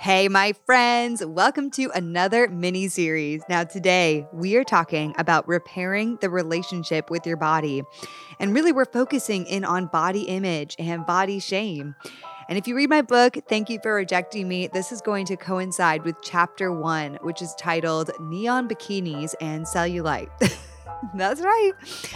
Hey, my friends, welcome to another mini series. Now, today we are talking about repairing the relationship with your body. And really, we're focusing in on body image and body shame. And if you read my book, Thank You for Rejecting Me, this is going to coincide with chapter one, which is titled Neon Bikinis and Cellulite. That's right.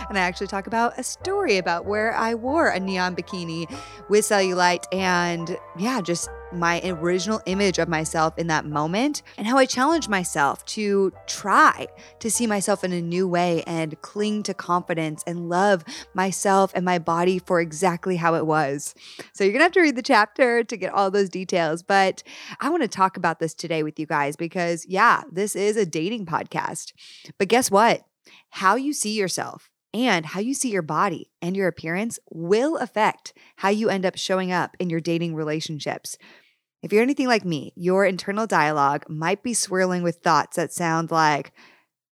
And I actually talk about a story about where I wore a neon bikini with cellulite and, yeah, just my original image of myself in that moment and how I challenged myself to try to see myself in a new way and cling to confidence and love myself and my body for exactly how it was. So you're going to have to read the chapter to get all those details, but I want to talk about this today with you guys because yeah, this is a dating podcast. But guess what? How you see yourself and how you see your body and your appearance will affect how you end up showing up in your dating relationships. If you're anything like me, your internal dialogue might be swirling with thoughts that sound like,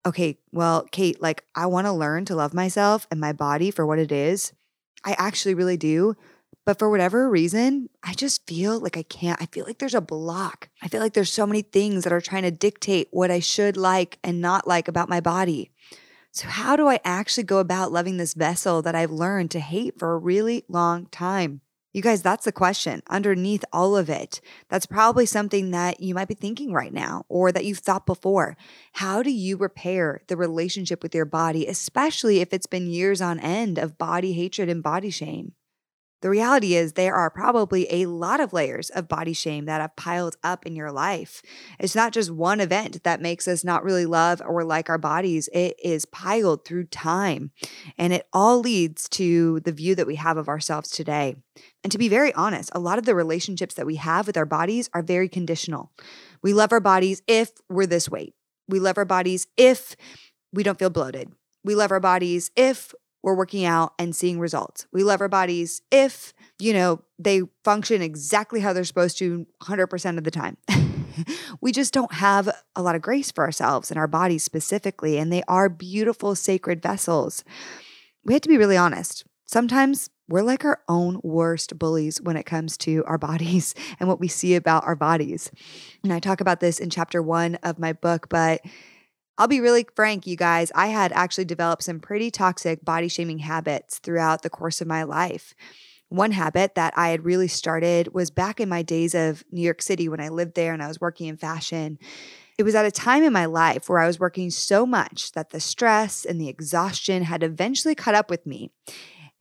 okay, well, Kait, like I want to learn to love myself and my body for what it is. I actually really do. But for whatever reason, I just feel like I can't. I feel like there's a block. I feel like there's so many things that are trying to dictate what I should like and not like about my body. So, how do I actually go about loving this vessel that I've learned to hate for a really long time? You guys, that's the question underneath all of it. That's probably something that you might be thinking right now or that you've thought before. How do you repair the relationship with your body, especially if it's been years on end of body hatred and body shame? The reality is, there are probably a lot of layers of body shame that have piled up in your life. It's not just one event that makes us not really love or like our bodies, it is piled through time. And it all leads to the view that we have of ourselves today. And to be very honest, a lot of the relationships that we have with our bodies are very conditional. We love our bodies if we're this weight, we love our bodies if we don't feel bloated. We love our bodies if we're working out and seeing results. We love our bodies if, you know, they function exactly how they're supposed to 100% of the time. we just don't have a lot of grace for ourselves and our bodies specifically, and they are beautiful, sacred vessels. We have to be really honest. Sometimes we're like our own worst bullies when it comes to our bodies and what we see about our bodies. And I talk about this in chapter one of my book, but I'll be really frank, you guys. I had actually developed some pretty toxic body shaming habits throughout the course of my life. One habit that I had really started was back in my days of New York City when I lived there and I was working in fashion. It was at a time in my life where I was working so much that the stress and the exhaustion had eventually caught up with me.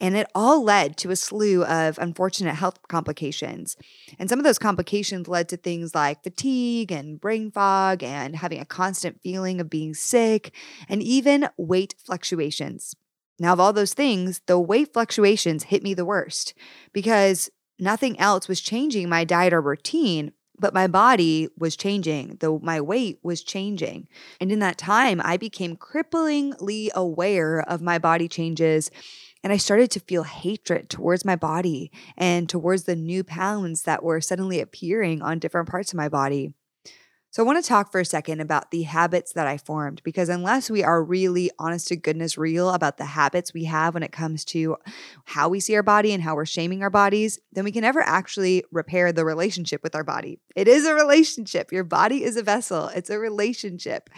And it all led to a slew of unfortunate health complications. And some of those complications led to things like fatigue and brain fog and having a constant feeling of being sick and even weight fluctuations. Now, of all those things, the weight fluctuations hit me the worst because nothing else was changing my diet or routine, but my body was changing, though my weight was changing. And in that time, I became cripplingly aware of my body changes and I started to feel hatred towards my body and towards the new pounds that were suddenly appearing on different parts of my body. So, I want to talk for a second about the habits that I formed because unless we are really honest to goodness real about the habits we have when it comes to how we see our body and how we're shaming our bodies, then we can never actually repair the relationship with our body. It is a relationship. Your body is a vessel, it's a relationship.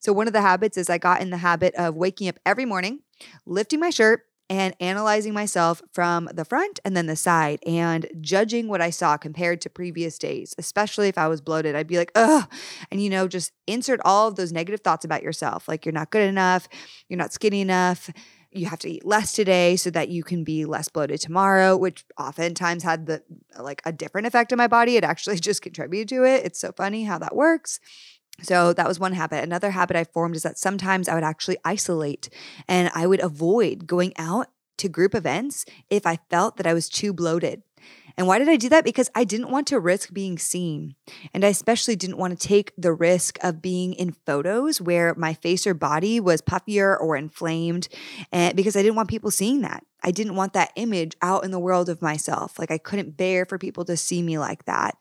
So, one of the habits is I got in the habit of waking up every morning, lifting my shirt, and analyzing myself from the front and then the side and judging what I saw compared to previous days, especially if I was bloated. I'd be like, ugh. And, you know, just insert all of those negative thoughts about yourself. Like, you're not good enough, you're not skinny enough. You have to eat less today so that you can be less bloated tomorrow, which oftentimes had the like a different effect on my body. It actually just contributed to it. It's so funny how that works. So that was one habit. Another habit I formed is that sometimes I would actually isolate and I would avoid going out to group events if I felt that I was too bloated. And why did I do that? Because I didn't want to risk being seen. And I especially didn't want to take the risk of being in photos where my face or body was puffier or inflamed. And because I didn't want people seeing that. I didn't want that image out in the world of myself. Like I couldn't bear for people to see me like that.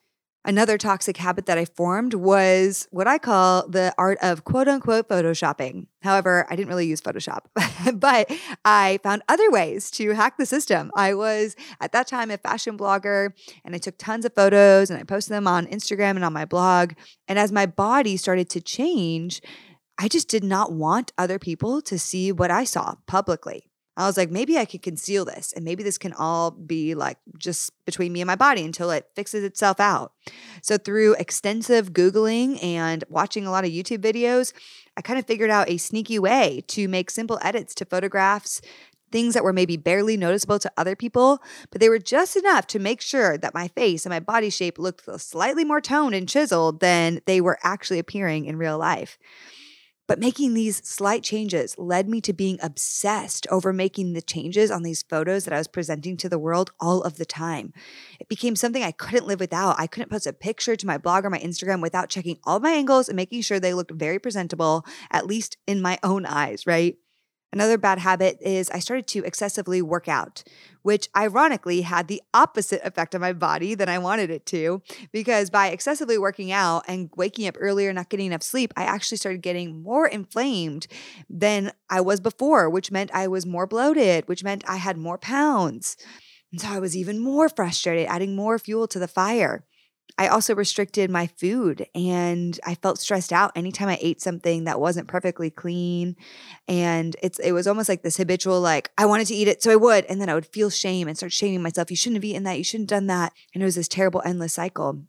Another toxic habit that I formed was what I call the art of quote unquote photoshopping. However, I didn't really use Photoshop, but I found other ways to hack the system. I was at that time a fashion blogger and I took tons of photos and I posted them on Instagram and on my blog. And as my body started to change, I just did not want other people to see what I saw publicly. I was like, maybe I could conceal this and maybe this can all be like just between me and my body until it fixes itself out. So, through extensive Googling and watching a lot of YouTube videos, I kind of figured out a sneaky way to make simple edits to photographs, things that were maybe barely noticeable to other people, but they were just enough to make sure that my face and my body shape looked slightly more toned and chiseled than they were actually appearing in real life. But making these slight changes led me to being obsessed over making the changes on these photos that I was presenting to the world all of the time. It became something I couldn't live without. I couldn't post a picture to my blog or my Instagram without checking all my angles and making sure they looked very presentable, at least in my own eyes, right? Another bad habit is I started to excessively work out, which ironically had the opposite effect on my body than I wanted it to. Because by excessively working out and waking up earlier, not getting enough sleep, I actually started getting more inflamed than I was before, which meant I was more bloated, which meant I had more pounds. And so I was even more frustrated, adding more fuel to the fire. I also restricted my food and I felt stressed out anytime I ate something that wasn't perfectly clean. And it's it was almost like this habitual, like, I wanted to eat it, so I would. And then I would feel shame and start shaming myself. You shouldn't have eaten that. You shouldn't have done that. And it was this terrible, endless cycle.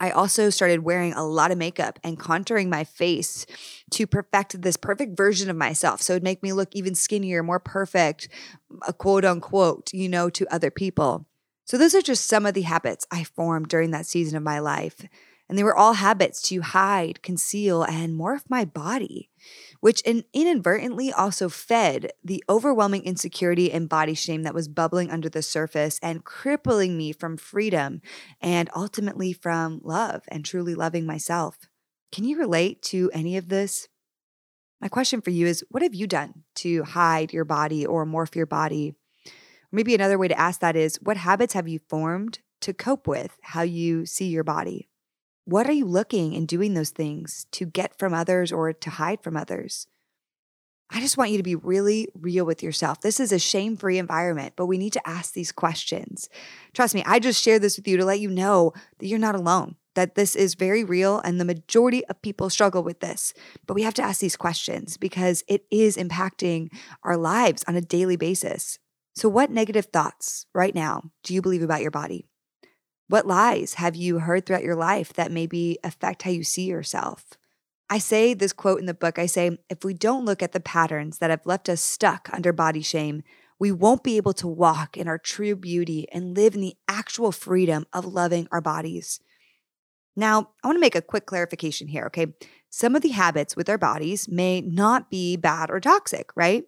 I also started wearing a lot of makeup and contouring my face to perfect this perfect version of myself. So it'd make me look even skinnier, more perfect, a quote unquote, you know, to other people. So, those are just some of the habits I formed during that season of my life. And they were all habits to hide, conceal, and morph my body, which inadvertently also fed the overwhelming insecurity and body shame that was bubbling under the surface and crippling me from freedom and ultimately from love and truly loving myself. Can you relate to any of this? My question for you is what have you done to hide your body or morph your body? Maybe another way to ask that is what habits have you formed to cope with how you see your body? What are you looking and doing those things to get from others or to hide from others? I just want you to be really real with yourself. This is a shame free environment, but we need to ask these questions. Trust me, I just share this with you to let you know that you're not alone, that this is very real, and the majority of people struggle with this. But we have to ask these questions because it is impacting our lives on a daily basis. So, what negative thoughts right now do you believe about your body? What lies have you heard throughout your life that maybe affect how you see yourself? I say this quote in the book I say, if we don't look at the patterns that have left us stuck under body shame, we won't be able to walk in our true beauty and live in the actual freedom of loving our bodies. Now, I want to make a quick clarification here, okay? some of the habits with our bodies may not be bad or toxic, right?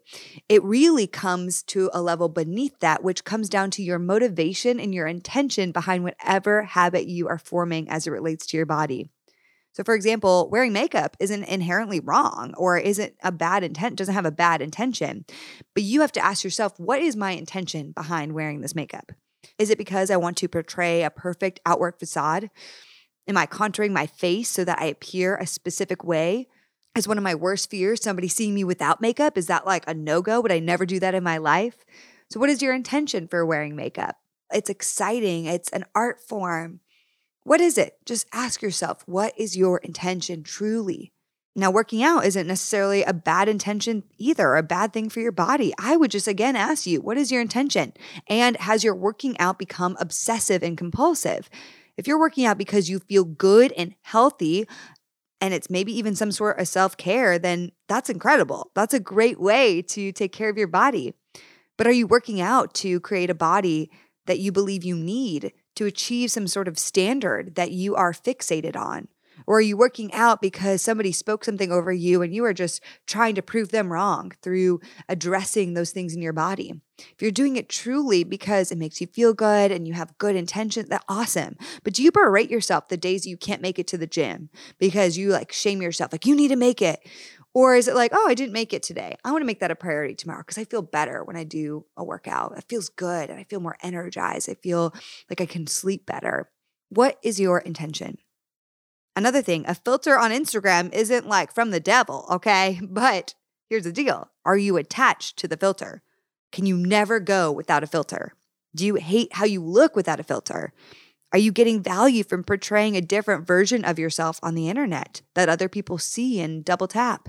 It really comes to a level beneath that, which comes down to your motivation and your intention behind whatever habit you are forming as it relates to your body. So, for example, wearing makeup isn't inherently wrong or isn't a bad intent, doesn't have a bad intention. But you have to ask yourself, what is my intention behind wearing this makeup? Is it because I want to portray a perfect outward facade? Am I contouring my face so that I appear a specific way? Is one of my worst fears somebody seeing me without makeup? Is that like a no go? Would I never do that in my life? So, what is your intention for wearing makeup? It's exciting, it's an art form. What is it? Just ask yourself, what is your intention truly? Now, working out isn't necessarily a bad intention either, or a bad thing for your body. I would just again ask you, what is your intention? And has your working out become obsessive and compulsive? If you're working out because you feel good and healthy, and it's maybe even some sort of self care, then that's incredible. That's a great way to take care of your body. But are you working out to create a body that you believe you need to achieve some sort of standard that you are fixated on? Or are you working out because somebody spoke something over you and you are just trying to prove them wrong through addressing those things in your body? If you're doing it truly because it makes you feel good and you have good intention, that's awesome. But do you berate yourself the days you can't make it to the gym because you like shame yourself, like you need to make it? Or is it like, oh, I didn't make it today. I want to make that a priority tomorrow because I feel better when I do a workout. It feels good and I feel more energized. I feel like I can sleep better. What is your intention? Another thing, a filter on Instagram isn't like from the devil, okay? But here's the deal Are you attached to the filter? Can you never go without a filter? Do you hate how you look without a filter? Are you getting value from portraying a different version of yourself on the internet that other people see and double tap?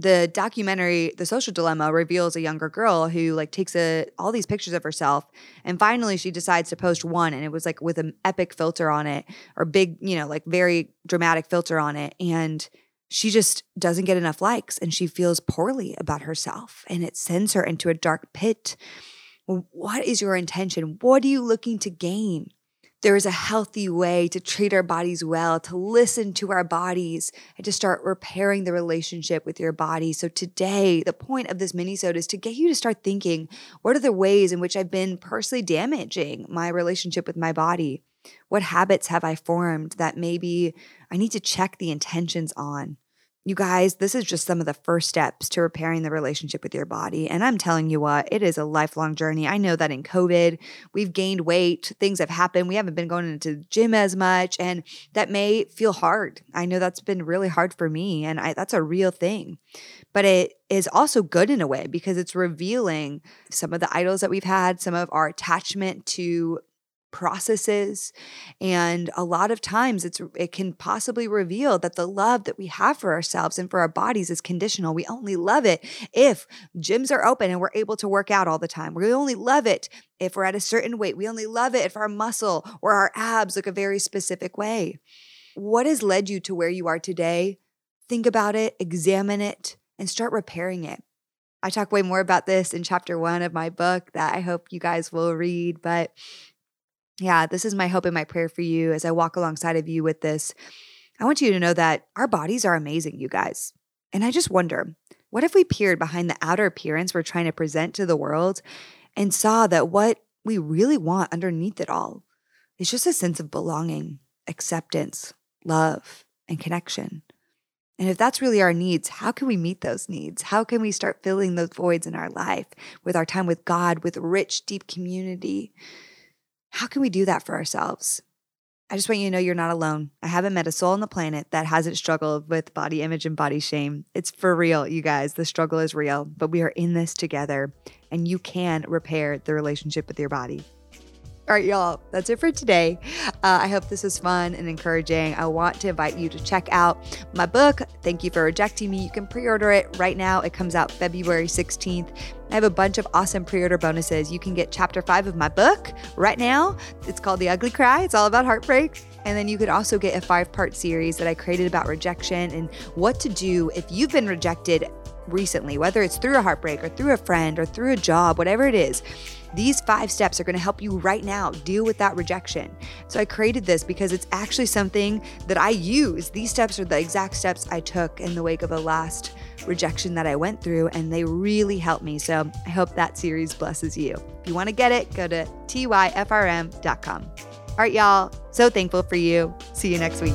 The documentary The Social Dilemma reveals a younger girl who like takes a all these pictures of herself and finally she decides to post one and it was like with an epic filter on it or big, you know, like very dramatic filter on it and she just doesn't get enough likes and she feels poorly about herself and it sends her into a dark pit. What is your intention? What are you looking to gain? There is a healthy way to treat our bodies well, to listen to our bodies, and to start repairing the relationship with your body. So today, the point of this minisode is to get you to start thinking, what are the ways in which I've been personally damaging my relationship with my body? What habits have I formed that maybe I need to check the intentions on? You guys, this is just some of the first steps to repairing the relationship with your body. And I'm telling you what, it is a lifelong journey. I know that in COVID, we've gained weight, things have happened. We haven't been going into the gym as much, and that may feel hard. I know that's been really hard for me, and I, that's a real thing. But it is also good in a way because it's revealing some of the idols that we've had, some of our attachment to processes and a lot of times it's it can possibly reveal that the love that we have for ourselves and for our bodies is conditional. We only love it if gyms are open and we're able to work out all the time. We only love it if we're at a certain weight. We only love it if our muscle or our abs look a very specific way. What has led you to where you are today? Think about it examine it and start repairing it. I talk way more about this in chapter one of my book that I hope you guys will read. But yeah, this is my hope and my prayer for you as I walk alongside of you with this. I want you to know that our bodies are amazing, you guys. And I just wonder what if we peered behind the outer appearance we're trying to present to the world and saw that what we really want underneath it all is just a sense of belonging, acceptance, love, and connection? And if that's really our needs, how can we meet those needs? How can we start filling those voids in our life with our time with God, with rich, deep community? How can we do that for ourselves? I just want you to know you're not alone. I haven't met a soul on the planet that hasn't struggled with body image and body shame. It's for real, you guys. The struggle is real, but we are in this together, and you can repair the relationship with your body. All right, y'all, that's it for today. Uh, I hope this was fun and encouraging. I want to invite you to check out my book, Thank You for Rejecting Me. You can pre order it right now. It comes out February 16th. I have a bunch of awesome pre order bonuses. You can get chapter five of my book right now. It's called The Ugly Cry, it's all about heartbreak. And then you could also get a five part series that I created about rejection and what to do if you've been rejected recently, whether it's through a heartbreak or through a friend or through a job, whatever it is. These five steps are going to help you right now deal with that rejection. So I created this because it's actually something that I use. These steps are the exact steps I took in the wake of the last rejection that I went through, and they really helped me. So I hope that series blesses you. If you want to get it, go to tyfrm.com. All right, y'all. So thankful for you. See you next week.